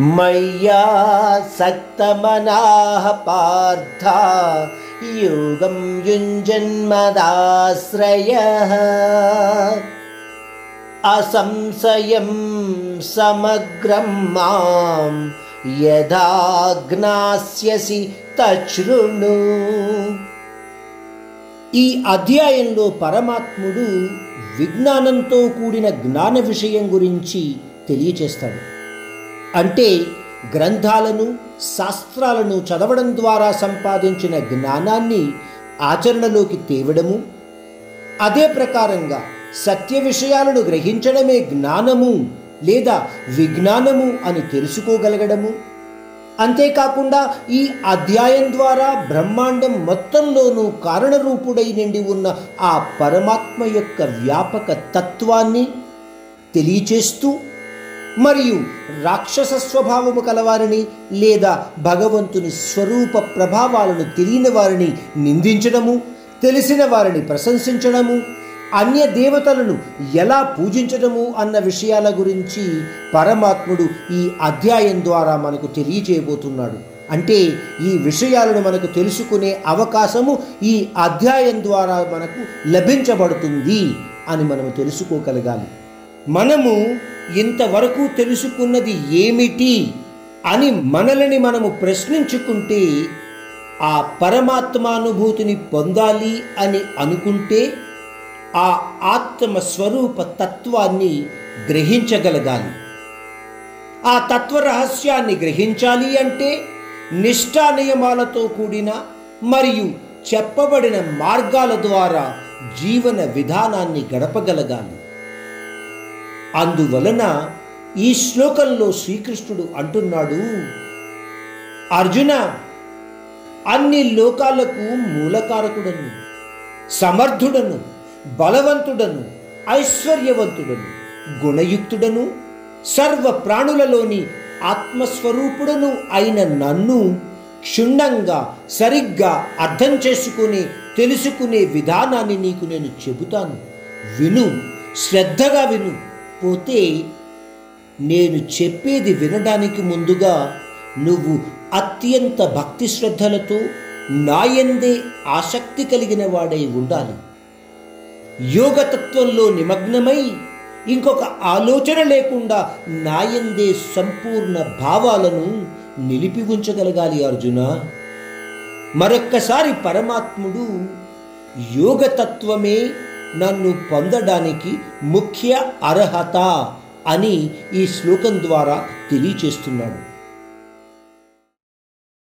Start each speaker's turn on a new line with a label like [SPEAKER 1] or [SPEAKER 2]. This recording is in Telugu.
[SPEAKER 1] మయ్యా సక్తమనాః పార్థ యోగం యుంజన్మదాశ్రయः అసంశయం సమగ్రం మాం యథా జ్ఞాస్యసి ఈ అధ్యాయంలో పరమాత్ముడు విజ్ఞానంతో కూడిన జ్ఞాన విషయం గురించి తెలియచేస్తాడు. అంటే గ్రంథాలను శాస్త్రాలను చదవడం ద్వారా సంపాదించిన జ్ఞానాన్ని ఆచరణలోకి తేవడము అదే ప్రకారంగా సత్య విషయాలను గ్రహించడమే జ్ఞానము లేదా విజ్ఞానము అని తెలుసుకోగలగడము. అంతేకాకుండా ఈ అధ్యాయం ద్వారా బ్రహ్మాండం మొత్తంలోనూ కారణరూపుడై నిండి ఉన్న ఆ పరమాత్మ యొక్క వ్యాపక తత్వాన్ని తెలియచేస్తూ మరియు రాక్షస స్వభావము కలవారిని లేదా భగవంతుని స్వరూప ప్రభావాలను తెలియని వారిని నిందించడము తెలిసిన వారిని ప్రశంసించడము అన్య దేవతలను ఎలా పూజించడము అన్న విషయాల గురించి పరమాత్ముడు ఈ అధ్యాయం ద్వారా మనకు తెలియజేయబోతున్నాడు. అంటే ఈ విషయాలను మనకు తెలుసుకునే అవకాశము ఈ అధ్యాయం ద్వారా మనకు లభించబడుతుంది అని మనము తెలుసుకోగలగాలి. మనము ఇంతవరకు తెలుసుకున్నది ఏమిటి అని మనలని మనము ప్రశ్నించుకుంటే ఆ పరమాత్మానుభూతిని పొందాలి అని అనుకుంటే ఆ ఆత్మ స్వరూప తత్వాన్ని గ్రహించగలగాలి. ఆ తత్వ రహస్యాన్ని గ్రహించాలి అంటే నిష్ఠా నియమాలతో కూడిన మరియు చెప్పబడిన మార్గాల ద్వారా జీవన విధానాన్ని గడపగలగాలి. అందువలన ఈ శ్లోకంలో శ్రీకృష్ణుడు అంటున్నాడు అర్జున అన్ని లోకాలకు మూలకారకుడను సమర్థుడను బలవంతుడను ఐశ్వర్యవంతుడను గుణయుక్తుడను సర్వ ప్రాణులలోని ఆత్మస్వరూపుడను అయిన నన్ను క్షుణ్ణంగా సరిగ్గా అర్థం చేసుకుని తెలుసుకునే విధానాన్ని నీకు నేను చెబుతాను. విను శ్రద్ధగా విను. పోతే నేను చెప్పేది వినడానికి ముందుగా నువ్వు అత్యంత భక్తి శ్రద్ధలతో నాయందే ఆసక్తి కలిగిన వాడై ఉండాలి. యోగతత్వంలో నిమగ్నమై ఇంకొక ఆలోచన లేకుండా నాయందే సంపూర్ణ భావాలను నిలిపి ఉంచగలగాలి అర్జున. మరొక్కసారి పరమాత్ముడు యోగతత్వమే నన్ను పొందడానికి ముఖ్య అర్హత అని ఈ శ్లోకం ద్వారా తెలియచేస్తున్నాడు.